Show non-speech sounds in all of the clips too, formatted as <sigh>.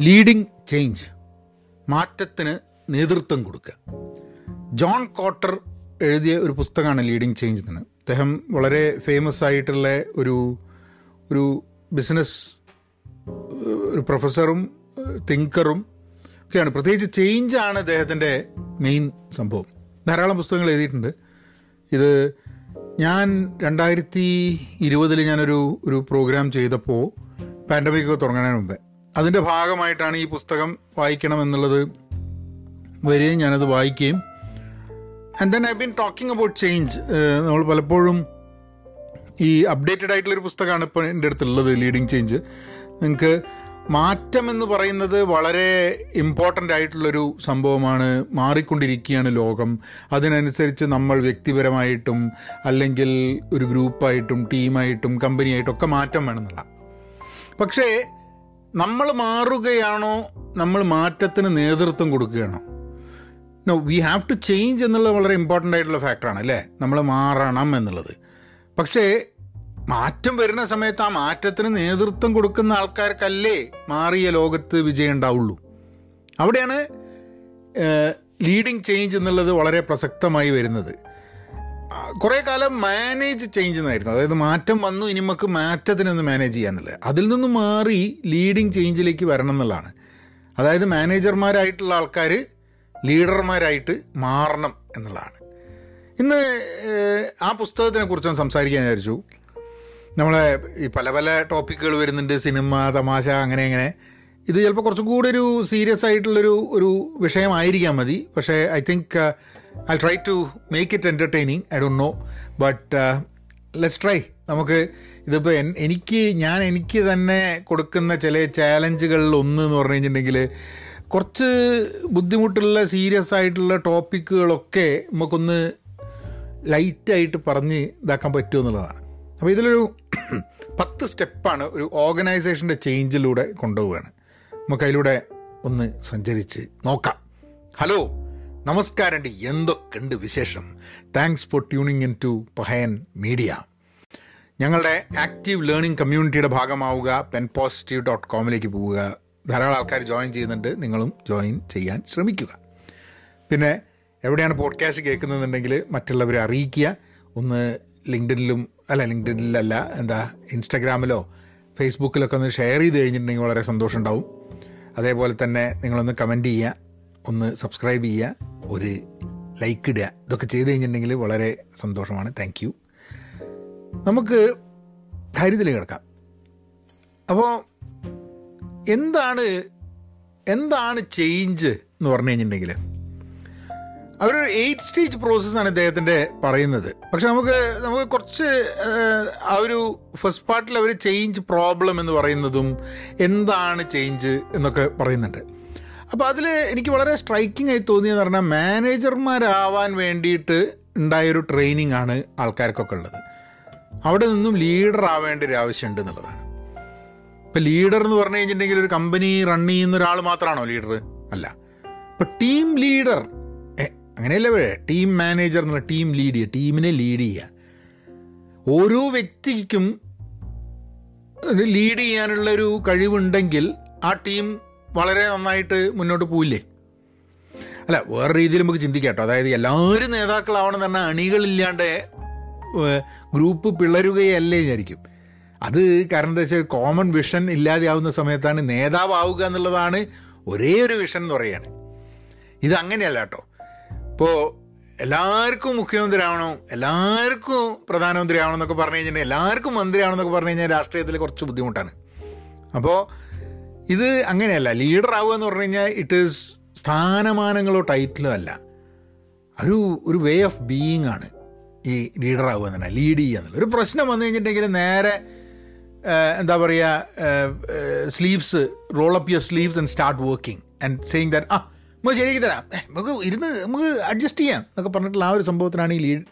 Leading change മാറ്റത്തിന് നേതൃത്വം കൊടുക്കുക. ജോൺ കോട്ടർ എഴുതിയ ഒരു പുസ്തകമാണ് ലീഡിങ് ചേഞ്ച് എന്ന്. അദ്ദേഹം വളരെ ഫേമസ് ആയിട്ടുള്ള ഒരു ഒരു ബിസിനസ് ഒരു പ്രൊഫസറും തിങ്കറും ഒക്കെയാണ്. പ്രത്യേകിച്ച് ചേഞ്ച് ആണ് അദ്ദേഹത്തിന്റെ മെയിൻ സംഭവം. ധാരാളം പുസ്തകങ്ങൾ എഴുതിയിട്ടുണ്ട്. ഇത് ഞാൻ രണ്ടായിരത്തി ഇരുപതിൽ ഞാനൊരു ഒരു പ്രോഗ്രാം ചെയ്തപ്പോൾ പാൻഡമിക് തുടങ്ങുന്നതിന് മുമ്പേ അതിന്റെ ഭാഗമായിട്ടാണ് ഈ പുസ്തകം വായിക്കണം എന്നുള്ളത് വരികയും ഞാനത് വായിക്കുകയും. And then I been talking about change നമ്മൾ പലപ്പോഴും ഈ അപ്ഡേറ്റഡ് ആയിട്ടുള്ളൊരു പുസ്തകമാണ് ഇപ്പോൾ എന്റെ അടുത്തുള്ളത് ലീഡിങ് ചേഞ്ച് നിങ്ങൾക്ക് മാറ്റം എന്ന് പറയുന്നത് വളരെ ഇമ്പോർട്ടന്റ് ആയിട്ടുള്ളൊരു സംഭവമാണ്. മാറിക്കൊണ്ടിരിക്കുകയാണ് ലോകം. അതിനനുസരിച്ച് നമ്മൾ വ്യക്തിപരമായിട്ടും അല്ലെങ്കിൽ ഒരു ഗ്രൂപ്പായിട്ടും ടീമായിട്ടും കമ്പനിയായിട്ടും ഒക്കെ മാറ്റം വേണമെന്നുള്ള പക്ഷേ നമ്മൾ മാറുകയാണോ? നമ്മൾ മാറ്റത്തിന് നേതൃത്വം കൊടുക്കുകയാണോ? No we have to change എന്നുള്ളത് വളരെ ഇമ്പോർട്ടന്റ് ആയിട്ടുള്ള ഫാക്ടറാണ് അല്ലേ? നമ്മൾ മാറണം എന്നുള്ളത്. പക്ഷേ മാറ്റം വരുന്ന സമയത്ത് ആ മാറ്റത്തിന് നേതൃത്വം കൊടുക്കുന്ന ആൾക്കാർക്കല്ലേ മാറിയ ലോകത്ത് വിജയം ഉണ്ടാവുള്ളൂ. അവിടെയാണ് ലീഡിങ് ചേഞ്ച് എന്നുള്ളത് വളരെ പ്രസക്തമായി വരുന്നത്. കുറേ കാലം മാനേജ് ചേഞ്ച് എന്നായിരുന്നു അതായത് മാറ്റം വന്നു ഇനി നമുക്ക് മാറ്റത്തിനൊന്ന് മാനേജ് ചെയ്യാന്നുള്ളത്. അതിൽ നിന്ന് മാറി ലീഡിങ് ചേഞ്ചിലേക്ക് വരണം എന്നുള്ളതാണ്. അതായത് മാനേജർമാരായിട്ടുള്ള ആൾക്കാർ ലീഡർമാരായിട്ട് മാറണം എന്നുള്ളതാണ്. ഇന്ന് ആ പുസ്തകത്തിനെ കുറിച്ച് സംസാരിക്കാൻ വിചാരിച്ചു. നമ്മളെ ഈ പല പല ടോപ്പിക്കുകൾ വരുന്നുണ്ട്. സിനിമ തമാശ അങ്ങനെ അങ്ങനെ. ഇത് ചിലപ്പോൾ കുറച്ചും കൂടി ഒരു സീരിയസ് ആയിട്ടുള്ളൊരു ഒരു വിഷയമായിരിക്കാം മതി. പക്ഷേ I think I try to make it entertaining I do know but let's try നമുക്ക് ഇതിപ്പോൾ എനിക്ക് ഞാൻ എനിക്ക് തന്നെ കൊടുക്കുന്ന ചില ചാലഞ്ചുകളിൽ ഒന്ന് എന്ന് പറഞ്ഞു കഴിഞ്ഞിട്ടുണ്ടെങ്കിൽ കുറച്ച് ബുദ്ധിമുട്ടുള്ള സീരിയസ് ആയിട്ടുള്ള ടോപ്പിക്കുകളൊക്കെ നമുക്കൊന്ന് ലൈറ്റായിട്ട് പറഞ്ഞ് ഇതാക്കാൻ പറ്റുമോ എന്നുള്ളതാണ്. അപ്പോൾ ഇതിലൊരു <coughs> പത്ത് സ്റ്റെപ്പാണ് ഒരു ഓർഗനൈസേഷന്റെ ചേഞ്ചിലൂടെ കൊണ്ടുപോവുകയാണ്. നമുക്ക് അതിലൂടെ ഒന്ന് സഞ്ചരിച്ച് നോക്കാം. ഹലോ നമസ്കാരം എന്തൊക്കെയുണ്ട് വിശേഷം. Thanks for tuning in to Pahayan media ഞങ്ങളുടെ ആക്റ്റീവ് ലേണിംഗ് കമ്മ്യൂണിറ്റിയുടെ ഭാഗമാവുക പെൻ പോസിറ്റീവ് ഡോട്ട് കോമിലേക്ക് പോവുക. ധാരാളം ആൾക്കാർ ജോയിൻ ചെയ്യുന്നുണ്ട്. നിങ്ങളും ജോയിൻ ചെയ്യാൻ ശ്രമിക്കുക. പിന്നെ എവിടെയാണ് പോഡ്കാസ്റ്റ് കേൾക്കുന്നതെന്നുണ്ടെങ്കിൽ മറ്റുള്ളവരെ അറിയിക്കുക. ഒന്ന് ലിങ്ക്ഡിനിലും അല്ല ലിങ്ക്ഡിനിലല്ല എന്താ ഇൻസ്റ്റാഗ്രാമിലോ ഫേസ്ബുക്കിലൊക്കെ ഒന്ന് ഷെയർ ചെയ്ത് കഴിഞ്ഞിട്ടുണ്ടെങ്കിൽ വളരെ സന്തോഷം ഉണ്ടാവും അതേപോലെ തന്നെ നിങ്ങളൊന്ന് കമന്റ് ചെയ്യുക. ഒന്ന് സബ്സ്ക്രൈബ് ചെയ്യുക ഒരു ലൈക്ക് ഇടുക. ഇതൊക്കെ ചെയ്ത് കഴിഞ്ഞിട്ടുണ്ടെങ്കിൽ വളരെ സന്തോഷമാണ്. താങ്ക് യു നമുക്ക് കാര്യത്തിൽ കിടക്കാം. അപ്പോൾ എന്താണ് എന്താണ് ചേഞ്ച് എന്ന് പറഞ്ഞു കഴിഞ്ഞിട്ടുണ്ടെങ്കിൽ അവരൊരു എയ്റ്റ് സ്റ്റേജ് പ്രോസസ്സാണ് ഇദ്ദേഹത്തിന്റെ പറയുന്നത്. പക്ഷെ നമുക്ക് നമുക്ക് കുറച്ച് ആ ഒരു ഫസ്റ്റ് പാർട്ടിൽ അവർ ചേഞ്ച് പ്രോബ്ലം എന്ന് പറയുന്നതും എന്താണ് ചേഞ്ച് എന്നൊക്കെ പറയുന്നുണ്ട്. അപ്പോൾ അതിൽ എനിക്ക് വളരെ സ്ട്രൈക്കിംഗ് ആയി തോന്നിയെന്ന് പറഞ്ഞാൽ മാനേജർമാരാവാൻ വേണ്ടിയിട്ട് ഉണ്ടായൊരു ട്രെയിനിങ് ആണ് ആൾക്കാർക്കൊക്കെ ഉള്ളത്. അവിടെ നിന്നും ലീഡർ ആവേണ്ട ഒരു ആവശ്യമുണ്ട് എന്നുള്ളതാണ്. ഇപ്പം ലീഡർ എന്ന് പറഞ്ഞു കഴിഞ്ഞിട്ടുണ്ടെങ്കിൽ ഒരു കമ്പനി റൺ ചെയ്യുന്ന ഒരാൾ മാത്രമാണോ ലീഡർ അല്ല. ഇപ്പം ടീം ലീഡർ അങ്ങനെയല്ല ടീം മാനേജർ എന്നുള്ള ടീം ലീഡ് ചെയ്യുക ടീമിനെ ലീഡ് ചെയ്യുക. ഓരോ വ്യക്തിക്കും ലീഡ് ചെയ്യാനുള്ള ഒരു കഴിവുണ്ടെങ്കിൽ ആ ടീം വളരെ നന്നായിട്ട് മുന്നോട്ട് പോയില്ലേ അല്ല വേറെ രീതിയിൽ നമുക്ക് ചിന്തിക്കാം കേട്ടോ. അതായത് എല്ലാവരും നേതാക്കളാവണം തന്നെ അണികളില്ലാണ്ട് ഗ്രൂപ്പ് പിളരുകയല്ലേ വിചാരിക്കും. അത് കാരണം എന്താ വെച്ചാൽ കോമൺ വിഷൻ ഇല്ലാതെയാവുന്ന സമയത്താണ് നേതാവാവുക എന്നുള്ളതാണ് ഒരേ ഒരു വിഷൻ എന്ന് പറയുകയാണ്. ഇത് അങ്ങനെയല്ല കേട്ടോ. ഇപ്പോൾ എല്ലാവർക്കും മുഖ്യമന്ത്രി ആവണം എല്ലാവർക്കും പ്രധാനമന്ത്രി ആവണം എന്നൊക്കെ പറഞ്ഞു കഴിഞ്ഞിട്ടുണ്ടെങ്കിൽ എല്ലാവർക്കും മന്ത്രി ആവണം എന്നൊക്കെ പറഞ്ഞു കഴിഞ്ഞാൽ രാഷ്ട്രീയത്തിൽ കുറച്ച് ബുദ്ധിമുട്ടാണ്. അപ്പോൾ ഇത് അങ്ങനെയല്ല. ലീഡർ ആവുക എന്ന് പറഞ്ഞു കഴിഞ്ഞാൽ ഇറ്റ് ഈസ് സ്ഥാനമാനങ്ങളോ ടൈറ്റിലോ അല്ല. ഒരു ഒരു വേ ഓഫ് ബീയിങ് ആണ് ഈ ലീഡർ ആവുക എന്ന് ലീഡ് ചെയ്യുക എന്നുള്ളത്. ഒരു പ്രശ്നം വന്നു കഴിഞ്ഞിട്ടുണ്ടെങ്കിൽ നേരെ എന്താ പറയുക sleeves roll up your sleeves and start working and saying that ആ നമുക്ക് ശരിയാക്കി തരാം. നമുക്ക് ഇരുന്ന് നമുക്ക് അഡ്ജസ്റ്റ് ചെയ്യാം എന്നൊക്കെ പറഞ്ഞിട്ടുള്ള ആ ഒരു സംഭവത്തിനാണ് ഈ ലീഡ്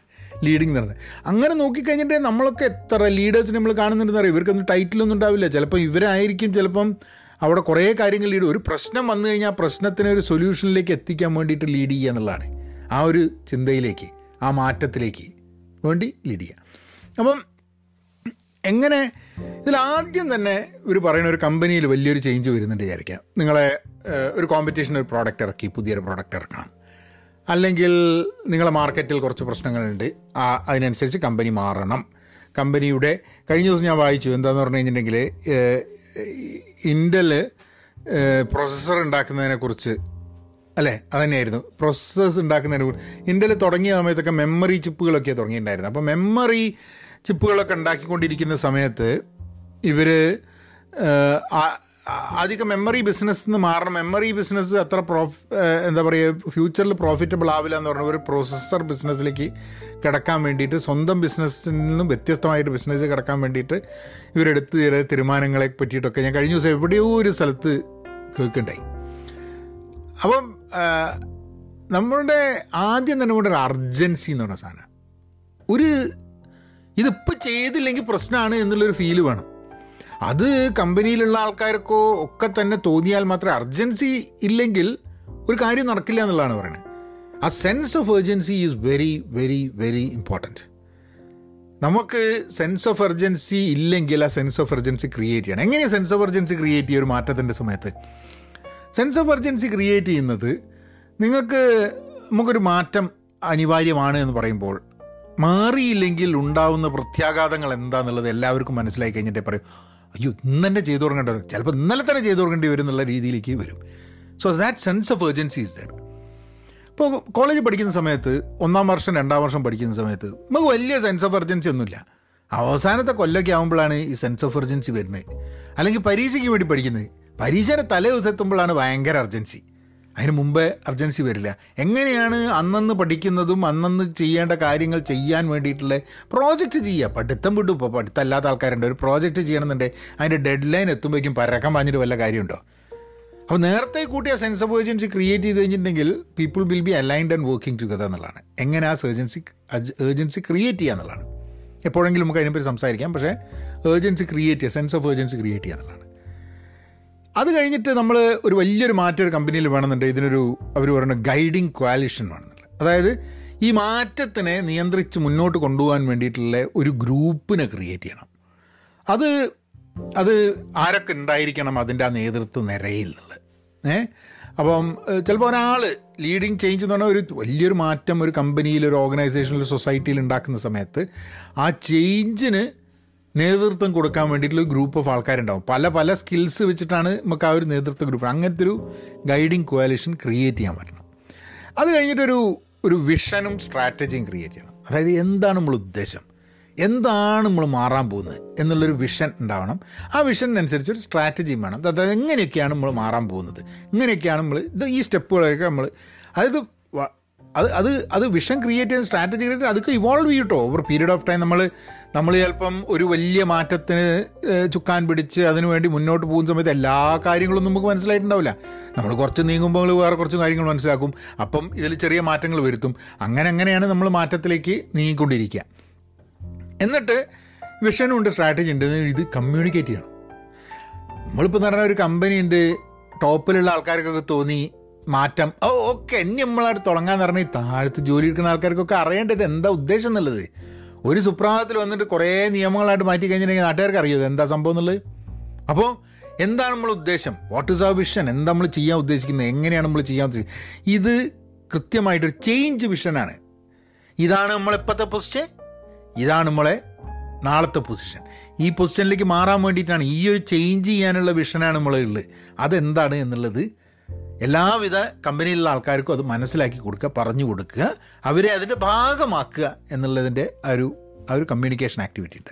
ലീഡിങ് എന്ന് പറഞ്ഞത് അങ്ങനെ നോക്കിക്കഴിഞ്ഞിട്ട് നമ്മളൊക്കെ എത്ര ലീഡേഴ്സിനെ നമ്മൾ കാണുന്നുണ്ടെന്ന് അറിയാം. ഇവർക്കൊന്നും ടൈറ്റിലൊന്നും ഉണ്ടാവില്ല. ചിലപ്പോൾ ഇവരായിരിക്കും ചിലപ്പം അവിടെ കുറേ കാര്യങ്ങൾ ലീഡ് ഒരു പ്രശ്നം വന്നു കഴിഞ്ഞാൽ ആ പ്രശ്നത്തിന് ഒരു സൊല്യൂഷനിലേക്ക് എത്തിക്കാൻ വേണ്ടിയിട്ട് ലീഡ് ചെയ്യുക എന്നുള്ളതാണ് ആ ഒരു ചിന്തയിലേക്ക് ആ മാറ്റത്തിലേക്ക് വേണ്ടി ലീഡ് ചെയ്യുക. അപ്പം എങ്ങനെ ഇതിൽ ആദ്യം തന്നെ ഇവർ പറയുന്ന ഒരു കമ്പനിയിൽ വലിയൊരു ചേഞ്ച് വരുന്നുണ്ട് വിചാരിക്കാം. നിങ്ങളെ ഒരു കോമ്പറ്റീഷൻ ഒരു പ്രോഡക്റ്റ് ഇറക്കി പുതിയൊരു പ്രോഡക്റ്റ് ഇറക്കണം. അല്ലെങ്കിൽ നിങ്ങളെ മാർക്കറ്റിൽ കുറച്ച് പ്രശ്നങ്ങളുണ്ട്. ആ അതിനനുസരിച്ച് കമ്പനി മാറണം. കമ്പനിയുടെ കഴിഞ്ഞ ദിവസം ഞാൻ വായിച്ചു എന്താന്ന് പറഞ്ഞു കഴിഞ്ഞിട്ടുണ്ടെങ്കിൽ ഇന്റൽ പ്രൊസസ്സർ ഉണ്ടാക്കുന്നതിനെക്കുറിച്ച് അല്ലേ? അതന്നെയായിരുന്നു. പ്രോസസ്സേഴ്സ് ഉണ്ടാക്കുന്നതിന് ഇന്ത്യയിൽ തുടങ്ങിയ സമയത്തൊക്കെ മെമ്മറി ചിപ്പുകളൊക്കെ തുടങ്ങിയിട്ടുണ്ടായിരുന്നു. അപ്പോൾ മെമ്മറി ചിപ്പുകളൊക്കെ ഉണ്ടാക്കിക്കൊണ്ടിരിക്കുന്ന സമയത്ത് ഇവർ അധികം മെമ്മറി ബിസിനസ് നിന്ന് മാറണം. മെമ്മറി ബിസിനസ് അത്ര പ്രോഫ് എന്താ പറയുക ഫ്യൂച്ചറിൽ പ്രോഫിറ്റബിൾ ആവില്ല എന്ന് പറഞ്ഞ ഒരു പ്രോസസ്സർ ബിസിനസ്സിലേക്ക് കിടക്കാൻ വേണ്ടിയിട്ട് സ്വന്തം ബിസിനസ്സിൽ നിന്നും വ്യത്യസ്തമായിട്ട് ബിസിനസ് കിടക്കാൻ വേണ്ടിയിട്ട് ഇവരെടുത്ത് ചില തീരുമാനങ്ങളെ പറ്റിയിട്ടൊക്കെ ഞാൻ കഴിഞ്ഞ ദിവസം എവിടെയോ ഒരു സ്ഥലത്ത് കേൾക്കുണ്ടായി അപ്പം നമ്മളുടെ ആദ്യം തന്നെ കൊണ്ട് ഒരു അർജൻസി എന്ന് പറഞ്ഞ സാധനം. ഒരു ഇതിപ്പോൾ ചെയ്തില്ലെങ്കിൽ പ്രശ്നമാണ് എന്നുള്ളൊരു ഫീൽ വേണം. അത് കമ്പനിയിലുള്ള ആൾക്കാർക്കോ ഒക്കെ തന്നെ തോന്നിയാൽ മാത്രമേ അർജൻസി ഇല്ലെങ്കിൽ ഒരു കാര്യം നടക്കില്ല എന്നുള്ളതാണ് പറയുന്നത്. ആ sense of urgency is very very very important നമുക്ക് സെൻസ് ഓഫ് എർജൻസി ഇല്ലെങ്കിൽ ആ സെൻസ് ഓഫ് എർജൻസി ക്രിയേറ്റ് ചെയ്യണം. എങ്ങനെയാണ് സെൻസ് ഓഫ് എർജൻസി ക്രിയേറ്റ് ചെയ്യുക ഒരു മാറ്റത്തിന്റെ സമയത്ത്. സെൻസ് ഓഫ് എർജൻസി ക്രിയേറ്റ് ചെയ്യുന്നത് നിങ്ങൾക്ക് നമുക്കൊരു മാറ്റം അനിവാര്യമാണ് എന്ന് പറയുമ്പോൾ മാറിയില്ലെങ്കിൽ ഉണ്ടാവുന്ന പ്രത്യാഘാതങ്ങൾ എന്താണെന്നുള്ളത് എല്ലാവർക്കും മനസ്സിലായി കഴിഞ്ഞിട്ടേ പറയും. അയ്യോ ഇന്ന് തന്നെ ചെയ്തു തുടങ്ങേണ്ടി വരും. ചിലപ്പോൾ ഇന്നലെ തന്നെ ചെയ്തു തുടങ്ങേണ്ടി വരും എന്നുള്ള രീതിയിലേക്ക് വരും. So that sense of urgency is that ഇപ്പോൾ കോളേജിൽ പഠിക്കുന്ന സമയത്ത് ഒന്നാം വർഷം രണ്ടാം വർഷം പഠിക്കുന്ന സമയത്ത് നമുക്ക് വലിയ സെൻസ് ഓഫ് എർജൻസി ഒന്നുമില്ല. അവസാനത്തെ കൊല്ലൊക്കെ ആകുമ്പോഴാണ് ഈ സെൻസ് ഓഫ് എർജൻസി വരുന്നത്. അല്ലെങ്കിൽ പരീക്ഷയ്ക്ക് വേണ്ടി പഠിക്കുന്നത്. പരീക്ഷയുടെ തലേ ദിവസം എത്തുമ്പോഴാണ് ഭയങ്കര അർജൻസി അതിന് മുമ്പേ അർജൻസി വരില്ല. എങ്ങനെയാണ് അന്നന്ന് പഠിക്കുന്നതും അന്നന്ന് ചെയ്യേണ്ട കാര്യങ്ങൾ ചെയ്യാൻ വേണ്ടിയിട്ടുള്ള പ്രോജക്റ്റ് ചെയ്യുക? പഠിത്തം വിട്ടു ഇപ്പോൾ പഠിത്തമല്ലാത്ത ആൾക്കാരുണ്ട്. ഒരു പ്രോജക്റ്റ് ചെയ്യണമെന്നുണ്ടെങ്കിൽ അതിന്റെ ഡെഡ് ലൈൻ എത്തുമ്പോഴേക്കും പരക്കം പറഞ്ഞിട്ട് വല്ല കാര്യമുണ്ടോ? അപ്പോൾ നേരത്തെ കൂട്ടിയ സെൻസ് ഓഫ് ഏർജൻസി ക്രിയേറ്റ് ചെയ്ത് കഴിഞ്ഞിട്ടുണ്ടെങ്കിൽ people will be aligned and working together എന്നുള്ളതാണ്. എങ്ങനെ ആ ഏർജൻസി ഏർജൻസി ക്രിയേറ്റ് ചെയ്യുക എന്നുള്ളതാണ്. എപ്പോഴെങ്കിലും നമുക്ക് അതിനെപ്പറ്റി സംസാരിക്കാം. പക്ഷേ ഏർജൻസി ക്രിയേറ്റ് ചെയ്യുക സെൻസ് ഓഫ് ഏർജൻസി ക്രിയേറ്റ് ചെയ്യുക എന്നുള്ളതാണ്. അത് കഴിഞ്ഞിട്ട് നമ്മൾ ഒരു വലിയൊരു മാറ്റം ഒരു കമ്പനിയിൽ വേണമെന്നുണ്ട്. ഇതിനൊരു അവർ പറയുന്ന ഗൈഡിങ് ക്വാലിഷൻ വേണമെന്നുള്ളത് അതായത് ഈ മാറ്റത്തിനെ നിയന്ത്രിച്ച് മുന്നോട്ട് കൊണ്ടുപോകാൻ വേണ്ടിയിട്ടുള്ള ഒരു ഗ്രൂപ്പിനെ ക്രിയേറ്റ് ചെയ്യണം. അത് അത് ആരൊക്കെ ഉണ്ടായിരിക്കണം അതിന്റെ ആ നേതൃത്വ നിരയിൽ നിന്നുള്ളത്. ഏ? അപ്പം ചിലപ്പോൾ ഒരാൾ ലീഡിങ് ചേഞ്ച് എന്ന് പറഞ്ഞാൽ ഒരു വലിയൊരു മാറ്റം ഒരു കമ്പനിയിൽ ഒരു ഓർഗനൈസേഷനിൽ സൊസൈറ്റിയിൽ ഉണ്ടാക്കുന്ന സമയത്ത് ആ ചേഞ്ചിന് നേതൃത്വം കൊടുക്കാൻ വേണ്ടിയിട്ടുള്ള ഒരു ഗ്രൂപ്പ് ഓഫ് ആൾക്കാരുണ്ടാവും. പല പല സ്കിൽസ് വെച്ചിട്ടാണ് നമുക്ക് ആ ഒരു നേതൃത്വ ഗ്രൂപ്പ് അങ്ങനത്തെ ഒരു ഗൈഡിങ് കോയാലിഷൻ ക്രിയേറ്റ് ചെയ്യാൻ പറ്റണം. അത് കഴിഞ്ഞിട്ടൊരു ഒരു വിഷനും സ്ട്രാറ്റജിയും ക്രിയേറ്റ് ചെയ്യണം. അതായത് എന്താണ് നമ്മൾ ഉദ്ദേശം? എന്താണ് നമ്മൾ മാറാൻ പോകുന്നത്? എന്നുള്ളൊരു വിഷൻ ഉണ്ടാവണം. ആ വിഷനനുസരിച്ച് ഒരു സ്ട്രാറ്റജിയും വേണം. അതായത് എങ്ങനെയൊക്കെയാണ് നമ്മൾ മാറാൻ പോകുന്നത്? ഇങ്ങനെയൊക്കെയാണ് നമ്മൾ ഇത് ഈ സ്റ്റെപ്പുകളൊക്കെ നമ്മൾ അതായത് അത് അത് അത് വിഷൻ ക്രിയേറ്റ് ചെയ്യുന്ന സ്ട്രാറ്റജി ക്രിയേറ്റ് അതൊക്കെ ഇവോൾവ് ചെയ്യട്ടോ. ഓവർ പീരീഡ് ഓഫ് ടൈം നമ്മൾ നമ്മൾ ചിലപ്പം ഒരു വലിയ മാറ്റത്തിന് ചുക്കാൻ പിടിച്ച് അതിനു വേണ്ടി മുന്നോട്ട് പോകുന്ന സമയത്ത് എല്ലാ കാര്യങ്ങളും നമുക്ക് മനസ്സിലായിട്ടുണ്ടാവില്ല. നമ്മൾ കുറച്ച് നീങ്ങുമ്പോൾ വേറെ കുറച്ച് കാര്യങ്ങൾ മനസ്സിലാക്കും. അപ്പം ഇതിൽ ചെറിയ മാറ്റങ്ങൾ വരുത്തും. അങ്ങനെ അങ്ങനെയാണ് നമ്മൾ മാറ്റത്തിലേക്ക് നീങ്ങിക്കൊണ്ടിരിക്കുക. എന്നിട്ട് വിഷനും ഉണ്ട് സ്ട്രാറ്റജി ഉണ്ട് ഇത് കമ്മ്യൂണിക്കേറ്റ് ചെയ്യണം. നമ്മളിപ്പോൾ എന്ന് പറഞ്ഞാൽ ഒരു കമ്പനി ഉണ്ട് ടോപ്പിലുള്ള ആൾക്കാർക്കൊക്കെ തോന്നി മാറ്റം. ഓ ഓക്കെ ഇനി നമ്മളായിട്ട് തുടങ്ങാന്ന് പറഞ്ഞാൽ ഈ താഴത്ത് ജോലി എടുക്കുന്ന ആൾക്കാർക്കൊക്കെ അറിയേണ്ടത് എന്താ ഉദ്ദേശം എന്നുള്ളത്. ഒരു സുപ്രഭാതത്തിൽ വന്നിട്ട് കുറേ നിയമങ്ങളായിട്ട് മാറ്റി കഴിഞ്ഞിട്ടുണ്ടെങ്കിൽ നാട്ടുകാർക്ക് അറിയോ എന്താ സംഭവം എന്നുള്ളത്? അപ്പോൾ എന്താണ് നമ്മൾ ഉദ്ദേശം? വാട്ട് ഇസ് ആ വിഷൻ എന്താ നമ്മൾ ചെയ്യാൻ ഉദ്ദേശിക്കുന്നത്? എങ്ങനെയാണ് നമ്മൾ ചെയ്യാൻ ഉദ്ദേശിക്കുന്നത് ഇത് കൃത്യമായിട്ടൊരു ചേഞ്ച് വിഷനാണ് ഇതാണ് നമ്മളിപ്പോഴത്തെ പൊസിഷൻ ഇതാണ് നമ്മളെ നാളത്തെ പൊസിഷൻ ഈ പൊസിഷനിലേക്ക് മാറാൻ വേണ്ടിയിട്ടാണ് ഈ ഒരു ചേഞ്ച് ചെയ്യാനുള്ള വിഷനാണ് നമ്മളുള്ളത് അതെന്താണ് എന്നുള്ളത് എല്ലാവിധ കമ്പനിയിലുള്ള ആൾക്കാർക്കും അത് മനസ്സിലാക്കി കൊടുക്കുക പറഞ്ഞു കൊടുക്കുക അവരെ അതിന്റെ ഭാഗമാക്കുക എന്നുള്ളതിന്റെ ആ ഒരു ആ ഒരു കമ്മ്യൂണിക്കേഷൻ ആക്ടിവിറ്റി ഉണ്ട്.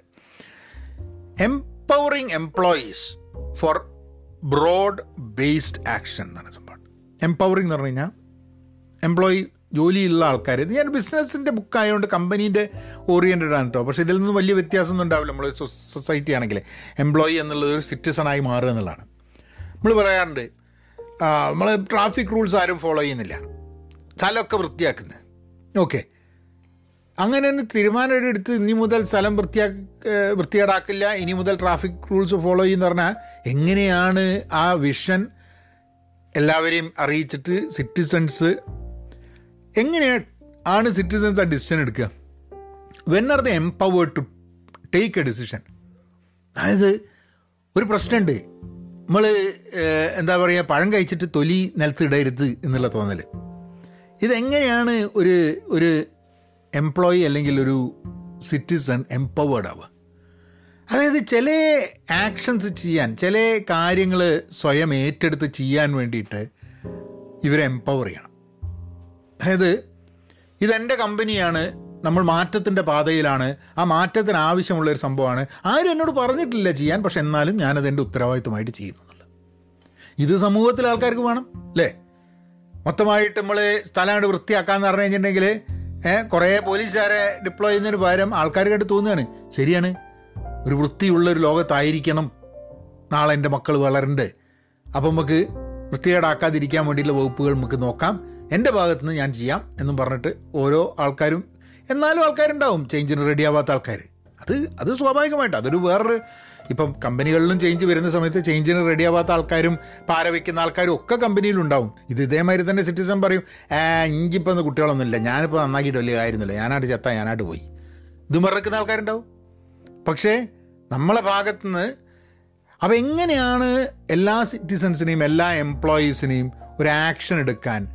Empowering employees for broad based action എന്നാണ് സംഭവം. എംപവറിങ് എന്ന് പറഞ്ഞു കഴിഞ്ഞാൽ എംപ്ലോയി ജോലിയുള്ള ആൾക്കാർ ഇത് ഞാൻ ബിസിനസ്സിന്റെ ബുക്കായതുകൊണ്ട് കമ്പനീന്റെ ഓറിയന്റഡ് ആണ് കേട്ടോ പക്ഷേ ഇതിൽ നിന്ന് വലിയ വ്യത്യാസമൊന്നും ഉണ്ടാവില്ല. നമ്മൾ സൊസൈറ്റി ആണെങ്കിൽ എംപ്ലോയി എന്നുള്ളത് ഒരു സിറ്റിസണായി മാറുക എന്നുള്ളതാണ്. നമ്മൾ പറയാറുണ്ട് നമ്മൾ ട്രാഫിക് റൂൾസ് ആരും ഫോളോ ചെയ്യുന്നില്ല. സ്ഥലമൊക്കെ വൃത്തിയാക്കുന്നത് ഓക്കെ അങ്ങനെ ഒന്ന് തീരുമാനം എടുത്ത് ഇനി മുതൽ സ്ഥലം വൃത്തിയാ വൃത്തികേടാക്കില്ല. ഇനി മുതൽ ട്രാഫിക് റൂൾസ് ഫോളോ ചെയ്യുന്ന പറഞ്ഞാൽ എങ്ങനെയാണ് ആ വിഷൻ എല്ലാവരെയും അറിയിച്ചിട്ട് സിറ്റിസൺസ് എങ്ങനെയാണ് ആണ് സിറ്റിസൺസ് ആ ഡിസിഷൻ എടുക്കുക? When are the empowered to take a decision അതായത് ഒരു പ്രശ്നമുണ്ട്. നമ്മൾ എന്താ പറയുക പഴം കഴിച്ചിട്ട് തൊലി നിലത്തിടരുത് എന്നുള്ള തോന്നൽ ഇതെങ്ങനെയാണ് ഒരു ഒരു എംപ്ലോയി അല്ലെങ്കിൽ ഒരു സിറ്റിസൺ എംപവേർഡ് ആവുക? അതായത് ചില ആക്ഷൻസ് ചെയ്യാൻ ചില കാര്യങ്ങൾ സ്വയം ഏറ്റെടുത്ത് ചെയ്യാൻ വേണ്ടിയിട്ട് ഇവരെ എംപവർ ചെയ്യണം. അതായത് ഇതെന്റെ കമ്പനിയാണ് നമ്മൾ മാറ്റത്തിന്റെ പാതയിലാണ്. ആ മാറ്റത്തിന് ആവശ്യമുള്ള ഒരു സംഭവമാണ്. ആരും എന്നോട് പറഞ്ഞിട്ടില്ല ചെയ്യാൻ പക്ഷെ എന്നാലും ഞാനത് എന്റെ ഉത്തരവാദിത്വമായിട്ട് ചെയ്യുന്നുള്ളൂ ഇത് സമൂഹത്തിലെ ആൾക്കാർക്ക് വേണം അല്ലേ? മൊത്തമായിട്ട് നമ്മൾ സ്ഥലമായിട്ട് വൃത്തിയാക്കാന്ന് പറഞ്ഞു കഴിഞ്ഞിട്ടുണ്ടെങ്കിൽ കുറേ പോലീസുകാരെ ഡിപ്ലോയ് ചെയ്യുന്നതിന് പകരം ആൾക്കാർക്കായിട്ട് തോന്നുകയാണ്. ശരിയാണ്. ഒരു വൃത്തിയുള്ള ഒരു ലോകത്തായിരിക്കണം നാളെ എന്റെ മക്കൾ വളരണ്ട്. അപ്പം നമുക്ക് വൃത്തികേടാക്കാതിരിക്കാൻ വേണ്ടിയിട്ടുള്ള വകുപ്പുകൾ നമുക്ക് നോക്കാം. എന്റെ ഭാഗത്തുനിന്ന് ഞാൻ ചെയ്യാം എന്നും പറഞ്ഞിട്ട് ഓരോ ആൾക്കാരും എന്നാലും ആൾക്കാരുണ്ടാവും. ചേഞ്ചിന് റെഡി ആവാത്ത ആൾക്കാർ അത് അത് സ്വാഭാവികമായിട്ട്. അതൊരു വേറൊരു ഇപ്പം കമ്പനികളിലും ചേഞ്ച് വരുന്ന സമയത്ത് ചേഞ്ചിന് റെഡി ആവാത്ത ആൾക്കാരും പാര വയ്ക്കുന്ന ആൾക്കാരും ഒക്കെ കമ്പനിയിലുണ്ടാവും. ഇത് ഇതേമാതിരി തന്നെ സിറ്റിസൺ പറയും ഇഞ്ചിപ്പോൾ കുട്ടികളൊന്നുമില്ല. ഞാനിപ്പോൾ നന്നാക്കിയിട്ട് വലിയ കാര്യമൊന്നുമില്ല. ഞാനായിട്ട് ചെത്താ ഞാനായിട്ട് പോയി. ഇത് മറക്കുന്ന ആൾക്കാരുണ്ടാവും. പക്ഷേ നമ്മളെ ഭാഗത്തുനിന്ന് അപ്പോൾ എങ്ങനെയാണ് എല്ലാ സിറ്റിസൺസിനെയും എല്ലാ എംപ്ലോയീസിനെയും ഒരു ആക്ഷൻ എടുക്കാൻ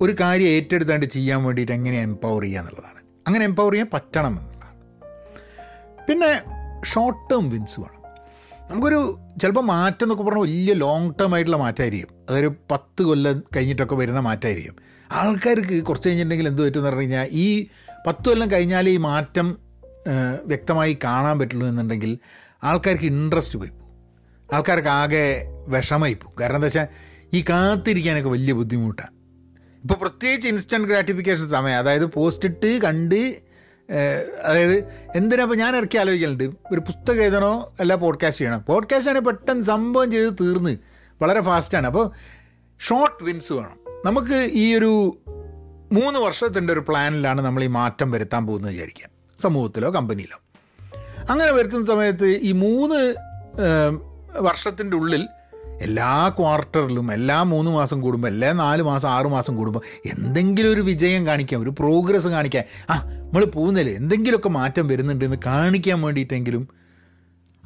ഒരു കാര്യം ഏറ്റെടുത്താണ്ട് ചെയ്യാൻ വേണ്ടിയിട്ട് എങ്ങനെ എംപവർ ചെയ്യുക എന്നുള്ളതാണ് അങ്ങനെ എംപവർ ചെയ്യാൻ പറ്റണം എന്നുള്ളതാണ് പിന്നെ ഷോർട്ട് ടേം വിൻസ് വേണം. നമുക്കൊരു ചിലപ്പോൾ മാറ്റം എന്നൊക്കെ പറഞ്ഞാൽ വലിയ ലോങ് ടേം ആയിട്ടുള്ള മാറ്റമായിരിക്കും അതൊരു പത്ത് കൊല്ലം കഴിഞ്ഞിട്ടൊക്കെ വരുന്ന മാറ്റമായിരിക്കും ആൾക്കാർക്ക് കുറച്ച് കഴിഞ്ഞിട്ടുണ്ടെങ്കിൽ എന്ത് പറ്റുമെന്ന് പറഞ്ഞു കഴിഞ്ഞാൽ ഈ പത്ത് കൊല്ലം കഴിഞ്ഞാൽ ഈ മാറ്റം വ്യക്തമായി കാണാൻ പറ്റുള്ളൂ എന്നുണ്ടെങ്കിൽ ആൾക്കാർക്ക് ഇൻട്രസ്റ്റ് പോയി പോകും. ആൾക്കാർക്ക് ആകെ വിഷമായി പോകും. കാരണം എന്താ വെച്ചാൽ ഈ കാത്തിരിക്കാനൊക്കെ വലിയ ബുദ്ധിമുട്ടാണ് ഇപ്പോൾ പ്രത്യേകിച്ച് ഇൻസ്റ്റന്റ് ഗ്രാറ്റിഫിക്കേഷൻ സമയം. അതായത് പോസ്റ്റ് ഇട്ട് കണ്ട് അതായത് എന്തിനാ ഇപ്പോൾ ഞാൻ ഇറക്കി ആലോചിക്കലുണ്ട്? ഒരു പുസ്തകം എഴുതണോ അല്ല പോഡ്കാസ്റ്റ് ചെയ്യണം? പോഡ്കാസ്റ്റ് ആണെങ്കിൽ പെട്ടെന്ന് സംഭവം ചെയ്ത് തീർന്ന്. വളരെ ഫാസ്റ്റാണ് അപ്പോൾ ഷോർട്ട് വിൻസ് വേണം. നമുക്ക് ഈ ഒരു മൂന്ന് വർഷത്തിന്റെ ഒരു പ്ലാനിലാണ് നമ്മൾ ഈ മാറ്റം വരുത്താൻ പോകുന്നത് വിചാരിക്കാം സമൂഹത്തിലോ കമ്പനിയിലോ അങ്ങനെ വരുത്തുന്ന സമയത്ത് ഈ മൂന്ന് വർഷത്തിന്റെ ഉള്ളിൽ എല്ലാ ക്വാർട്ടറിലും എല്ലാ മൂന്ന് മാസം കൂടുമ്പോൾ എല്ലാ നാല് മാസം ആറ് മാസം കൂടുമ്പോൾ എന്തെങ്കിലും ഒരു വിജയം കാണിക്കാം ഒരു പ്രോഗ്രസ് കാണിക്കാൻ. ആ നമ്മൾ പോകുന്നില്ലേ എന്തെങ്കിലുമൊക്കെ മാറ്റം വരുന്നുണ്ട് എന്ന് കാണിക്കാൻ വേണ്ടിയിട്ടെങ്കിലും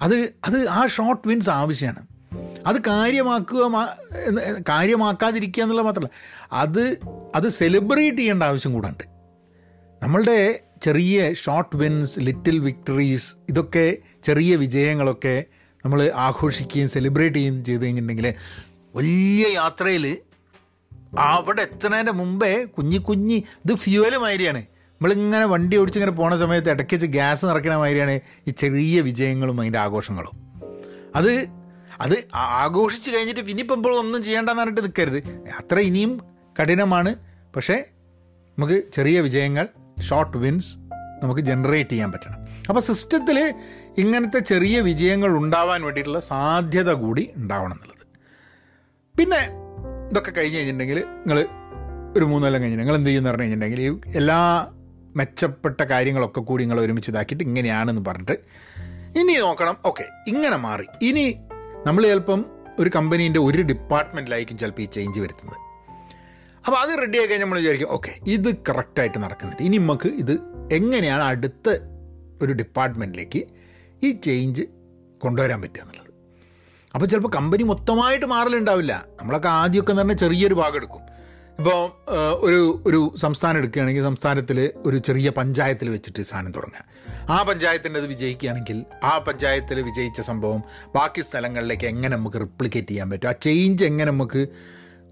അത് അത് ആ ഷോർട്ട് വിൻസ് ആവശ്യമാണ് അത് കാര്യമാക്കുക കാര്യമാക്കാതിരിക്കുക എന്നുള്ള മാത്രമല്ല അത് അത് സെലിബ്രേറ്റ് ചെയ്യേണ്ട ആവശ്യം കൂടെ നമ്മളുടെ ചെറിയ ഷോർട്ട് വിൻസ് ലിറ്റിൽ വിക്ടറീസ് ഇതൊക്കെ ചെറിയ വിജയങ്ങളൊക്കെ നമ്മൾ ആഘോഷിക്കുകയും സെലിബ്രേറ്റ് ചെയ്യുകയും ചെയ്ത് കഴിഞ്ഞിട്ടുണ്ടെങ്കിൽ വലിയ യാത്രയിൽ അവിടെ എത്തുന്നതിന്റെ മുമ്പേ കുഞ്ഞി കുഞ്ഞി ഇത് ഫ്യൂവൽ മാതിരിയാണ്. നമ്മളിങ്ങനെ വണ്ടി ഓടിച്ച് ഇങ്ങനെ പോണ സമയത്ത് ഇടയ്ക്ക് വെച്ച് ഗ്യാസ് നിറയ്ക്കണ മാതിരിയാണ് ഈ ചെറിയ വിജയങ്ങളും അതിന്റെ ആഘോഷങ്ങളും. അത് അത് ആഘോഷിച്ച് കഴിഞ്ഞിട്ട് ഇനിയിപ്പോൾ ഇപ്പോൾ ഒന്നും ചെയ്യേണ്ടെന്ന് പറഞ്ഞിട്ട് നിൽക്കരുത് അത്ര ഇനിയും കഠിനമാണ്. പക്ഷേ നമുക്ക് ചെറിയ വിജയങ്ങൾ ഷോർട്ട് വിൻസ് നമുക്ക് ജനറേറ്റ് ചെയ്യാൻ പറ്റണം. അപ്പോൾ സിസ്റ്റത്തിൽ ഇങ്ങനത്തെ ചെറിയ വിജയങ്ങൾ ഉണ്ടാവാൻ വേണ്ടിയിട്ടുള്ള സാധ്യത കൂടി ഉണ്ടാവണം എന്നുള്ളത്. പിന്നെ ഇതൊക്കെ കഴിഞ്ഞ് കഴിഞ്ഞിട്ടുണ്ടെങ്കിൽ നിങ്ങൾ ഒരു മൂന്നെല്ലാം കഴിഞ്ഞ് നിങ്ങൾ എന്ത് ചെയ്യുമെന്ന് പറഞ്ഞു കഴിഞ്ഞിട്ടുണ്ടെങ്കിൽ എല്ലാ മെച്ചപ്പെട്ട കാര്യങ്ങളൊക്കെ കൂടി നിങ്ങൾ ഒരുമിച്ച് ഇതാക്കിയിട്ട് ഇങ്ങനെയാണെന്ന് പറഞ്ഞിട്ട് ഇനി നോക്കണം. ഓക്കെ ഇങ്ങനെ മാറി. ഇനി നമ്മൾ ചിലപ്പം ഒരു കമ്പനീന്റെ ഒരു ഡിപ്പാർട്ട്മെന്റിലായിരിക്കും ചിലപ്പോൾ ഈ ചേഞ്ച് വരുത്തുന്നത്. അപ്പോൾ അത് റെഡി ആയി കഴിഞ്ഞാൽ നമ്മൾ വിചാരിക്കും ഓക്കെ ഇത് കറക്റ്റായിട്ട് നടക്കുന്നുണ്ട്. ഇനി നമുക്ക് ഇത് എങ്ങനെയാണ് അടുത്ത ഒരു ഡിപ്പാർട്ട്മെന്റിലേക്ക് ഈ ചേഞ്ച് കൊണ്ടുവരാൻ പറ്റുക എന്നുള്ളത്? അപ്പോൾ ചിലപ്പോൾ കമ്പനി മൊത്തമായിട്ട് മാറലുണ്ടാവില്ല. നമ്മളൊക്കെ ആദ്യമൊക്കെ എന്ന് പറഞ്ഞാൽ ചെറിയൊരു ഭാഗം എടുക്കും. ഇപ്പോൾ ഒരു ഒരു സംസ്ഥാനം എടുക്കുകയാണെങ്കിൽ സംസ്ഥാനത്തിൽ ഒരു ചെറിയ പഞ്ചായത്തിൽ വെച്ചിട്ട് സാധനം തുടങ്ങുക. ആ പഞ്ചായത്തിന്റെ അത് വിജയിക്കുകയാണെങ്കിൽ ആ പഞ്ചായത്തിൽ വിജയിച്ച സംഭവം ബാക്കി സ്ഥലങ്ങളിലേക്ക് എങ്ങനെ നമുക്ക് റിപ്ലിക്കേറ്റ് ചെയ്യാൻ പറ്റും? ആ ചേഞ്ച് എങ്ങനെ നമുക്ക്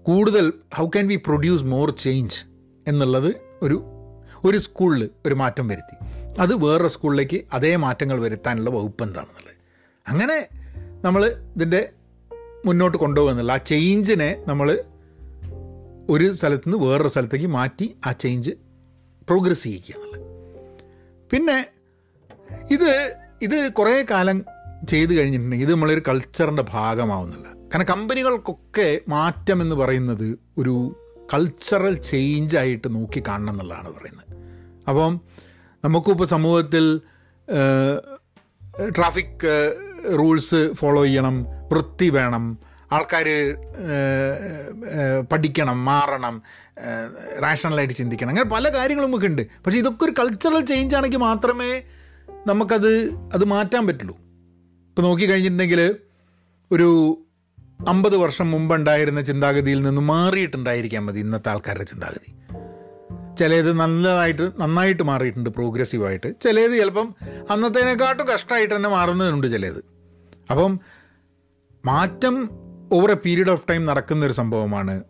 കൂടുതൽ how can we produce more change എന്നുള്ളത് ഒരു ഒരു സ്കൂളിൽ ഒരു മാറ്റം വരുത്തി. അത് വേറൊരു സ്കൂളിലേക്ക് അതേ മാറ്റങ്ങൾ വരുത്താനുള്ള വകുപ്പ് എന്താണെന്നുള്ളത്. അങ്ങനെ നമ്മൾ ഇതിന്റെ മുന്നോട്ട് കൊണ്ടുപോകുന്നുള്ള ആ ചേഞ്ചിനെ നമ്മൾ ഒരു സ്ഥലത്ത് നിന്ന് വേറൊരു സ്ഥലത്തേക്ക് മാറ്റി ആ ചേഞ്ച് പ്രോഗ്രസ് ചെയ്യിക്കുക എന്നുള്ളത് പിന്നെ ഇത് ഇത് കുറേ കാലം ചെയ്ത് കഴിഞ്ഞിട്ടുണ്ടെങ്കിൽ ഇത് നമ്മളൊരു കൾച്ചറിന്റെ ഭാഗമാവുന്നില്ല. കാരണം കമ്പനികൾക്കൊക്കെ മാറ്റം എന്ന് പറയുന്നത് ഒരു കൾച്ചറൽ ചേഞ്ച് ആയിട്ട് നോക്കി കാണണം എന്നുള്ളതാണ് പറയുന്നത്. അപ്പം നമുക്കിപ്പോൾ സമൂഹത്തിൽ ട്രാഫിക് റൂൾസ് ഫോളോ ചെയ്യണം വൃത്തി വേണം ആൾക്കാർ പഠിക്കണം മാറണം റാഷണലായിട്ട് ചിന്തിക്കണം അങ്ങനെ പല കാര്യങ്ങളും നമുക്കുണ്ട്. പക്ഷേ ഇതൊക്കെ ഒരു കൾച്ചറൽ ചേഞ്ച് ആണെങ്കിൽ മാത്രമേ നമുക്കത് അത് മാറ്റാൻ പറ്റുള്ളൂ. ഇപ്പോൾ നോക്കിക്കഴിഞ്ഞിട്ടുണ്ടെങ്കിൽ ഒരു അമ്പത് വർഷം മുമ്പുണ്ടായിരുന്ന ചിന്താഗതിയിൽ നിന്ന് മാറിയിട്ടുണ്ടായിരിക്കാൻ മതി ഇന്നത്തെ ആൾക്കാരുടെ ചിന്താഗതി. ചിലത് നല്ലതായിട്ട് നന്നായിട്ട് മാറിയിട്ടുണ്ട് പ്രോഗ്രസീവായിട്ട്. ചിലത് ചിലപ്പം അന്നത്തേനെക്കാട്ടും കഷ്ടമായിട്ട് തന്നെ മാറുന്നതുണ്ട് ചിലത്. അപ്പം മാറ്റം over a period of time നടക്കുന്നൊരു സംഭവമാണ്.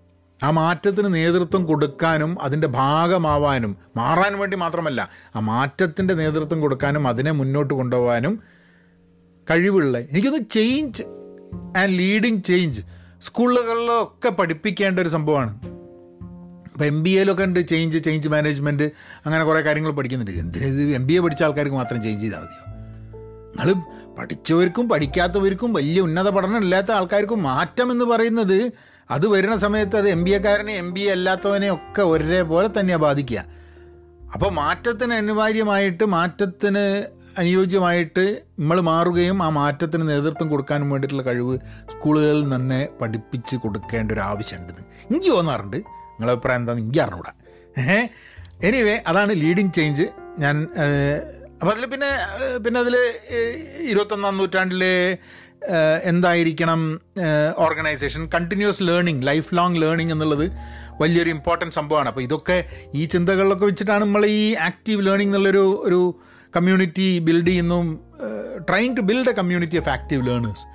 ആ മാറ്റത്തിന് നേതൃത്വം കൊടുക്കാനും അതിന്റെ ഭാഗമാവാനും മാറാൻ വേണ്ടി മാത്രമല്ല ആ മാറ്റത്തിന്റെ നേതൃത്വം കൊടുക്കാനും അതിനെ മുന്നോട്ട് കൊണ്ടുപോകാനും കഴിവുള്ള എനിക്കൊന്ന് ചേഞ്ച് ആൻഡ് ലീഡിങ് ചേഞ്ച് സ്കൂളുകളിലൊക്കെ പഠിപ്പിക്കേണ്ട ഒരു സംഭവമാണ്. ഇപ്പോൾ എം ബി എയിലൊക്കെ ഉണ്ട് ചേഞ്ച് ചേഞ്ച് മാനേജ്മെന്റ് അങ്ങനെ കുറേ കാര്യങ്ങൾ പഠിക്കുന്നുണ്ട്. എന്തിനത് എം ബി എ പഠിച്ച ആൾക്കാർക്ക് മാത്രം ചേഞ്ച് ചെയ്താൽ മതിയോ? നിങ്ങൾ പഠിച്ചവർക്കും പഠിക്കാത്തവർക്കും വലിയ ഉന്നത പഠനം ഇല്ലാത്ത ആൾക്കാർക്കും മാറ്റം എന്ന് പറയുന്നത് അത് വരുന്ന സമയത്ത് അത് എം ബി എക്കാരനെ എം ബി എ അല്ലാത്തവനെ ഒക്കെ ഒരേപോലെ തന്നെയാണ് ബാധിക്കുക. അപ്പോൾ മാറ്റത്തിന് അനിവാര്യമായിട്ട് മാറ്റത്തിന് അനുയോജ്യമായിട്ട് നമ്മൾ മാറുകയും ആ മാറ്റത്തിന് നേതൃത്വം കൊടുക്കാനും വേണ്ടിയിട്ടുള്ള കഴിവ് സ്കൂളുകളിൽ തന്നെ പഠിപ്പിച്ച് കൊടുക്കേണ്ട ഒരു ആവശ്യമുണ്ടെന്ന് എനിക്ക് തോന്നാറുണ്ട് നിങ്ങളെ അഭിപ്രായം എന്താണെന്ന് എനിക്ക് അറിഞ്ഞൂടാ. എനിവേ അതാണ് ലീഡിങ് ചേഞ്ച് ഞാൻ അപ്പോൾ അതിൽ പിന്നെ പിന്നെ അതിൽ ഇരുപത്തൊന്നാം നൂറ്റാണ്ടിൽ എന്തായിരിക്കണം organisation continuous learning life long learning എന്നുള്ളത് വലിയൊരു ഇമ്പോർട്ടന്റ് സംഭവമാണ്. അപ്പോൾ ഇതൊക്കെ ഈ ചിന്തകളിലൊക്കെ വെച്ചിട്ടാണ് നമ്മൾ ഈ ആക്റ്റീവ് ലേണിംഗ് എന്നുള്ളൊരു ഒരു കമ്മ്യൂണിറ്റി ബിൽഡ് ചെയ്യുന്നതും trying to build a community of active learners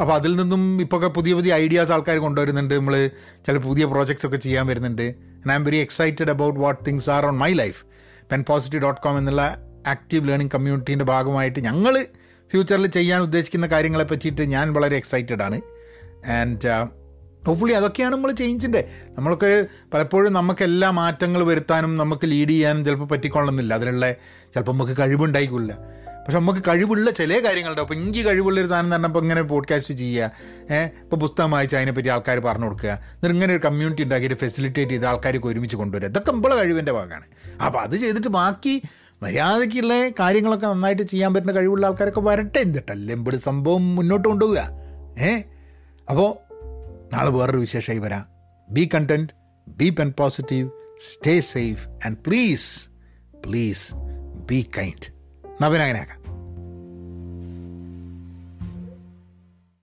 അപ്പോൾ അതിൽ നിന്നും ഇപ്പോൾ പുതിയ പുതിയ ഐഡിയാസ് ആൾക്കാർ കൊണ്ടുവരുന്നുണ്ട്. നമ്മൾ ചില പുതിയ പ്രോജക്ട്സ് ഒക്കെ ചെയ്യാൻ വരുന്നുണ്ട്. And I'm very excited about what things are on my life pen positive dot com എന്നുള്ള ആക്റ്റീവ് ലേണിംഗ് കമ്മ്യൂണിറ്റീന്റെ ഭാഗമായിട്ട് ഞങ്ങൾ ഫ്യൂച്ചറിൽ ചെയ്യാൻ ഉദ്ദേശിക്കുന്ന കാര്യങ്ങളെ പറ്റിയിട്ട് ഞാൻ വളരെ എക്സൈറ്റഡ് ആണ്. ആൻഡ് ഹോപ്പ്ഫുള്ളി അതൊക്കെയാണ് നമ്മൾ ചേഞ്ചിന്റെ നമ്മൾക്ക് പലപ്പോഴും നമുക്ക് എല്ലാ മാറ്റങ്ങൾ വരുത്താനും നമുക്ക് ലീഡ് ചെയ്യാനും ചിലപ്പോൾ പറ്റിക്കൊള്ളുന്നില്ല അതിനുള്ള ചിലപ്പോൾ നമുക്ക് കഴിവുണ്ടായിക്കില്ല. പക്ഷെ നമുക്ക് കഴിവുള്ള ചില കാര്യങ്ങളുണ്ട്. അപ്പോൾ എനിക്ക് കഴിവുള്ള ഒരു സാധനം തന്നെ ഇപ്പോൾ ഇങ്ങനെ പോഡ്കാസ്റ്റ് ചെയ്യുക. ഏഹ് ഇപ്പോൾ പുസ്തകം വായിച്ച് അതിനെപ്പറ്റി ആൾക്കാർ പറഞ്ഞു കൊടുക്കുക. എന്നിട്ട് ഇങ്ങനെ ഒരു കമ്മ്യൂണിറ്റി ഉണ്ടാക്കിയിട്ട് ഫെസിലിറ്റേറ്റ് ചെയ്ത് ആൾക്കാർക്ക് ഒരുമിച്ച് കൊണ്ടുവരിക. ഇതൊക്കെ നമ്മളെ കഴിവിന്റെ ഭാഗമാണ്. അപ്പോൾ അത് ചെയ്തിട്ട് ബാക്കി മര്യാദയ്ക്കുള്ള കാര്യങ്ങളൊക്കെ നന്നായിട്ട് ചെയ്യാൻ പറ്റുന്ന കഴിവുള്ള ആൾക്കാരൊക്കെ വരട്ടെ. എന്നിട്ടല്ലേ ഇവിടെ സംഭവം മുന്നോട്ട് കൊണ്ടുപോവുക. ഏഹ് അപ്പോൾ നാളെ വേറൊരു വിശേഷമായി വരാം. Be content be pen positive stay safe and please please be kind നവനങ്ങനെയാക്കാം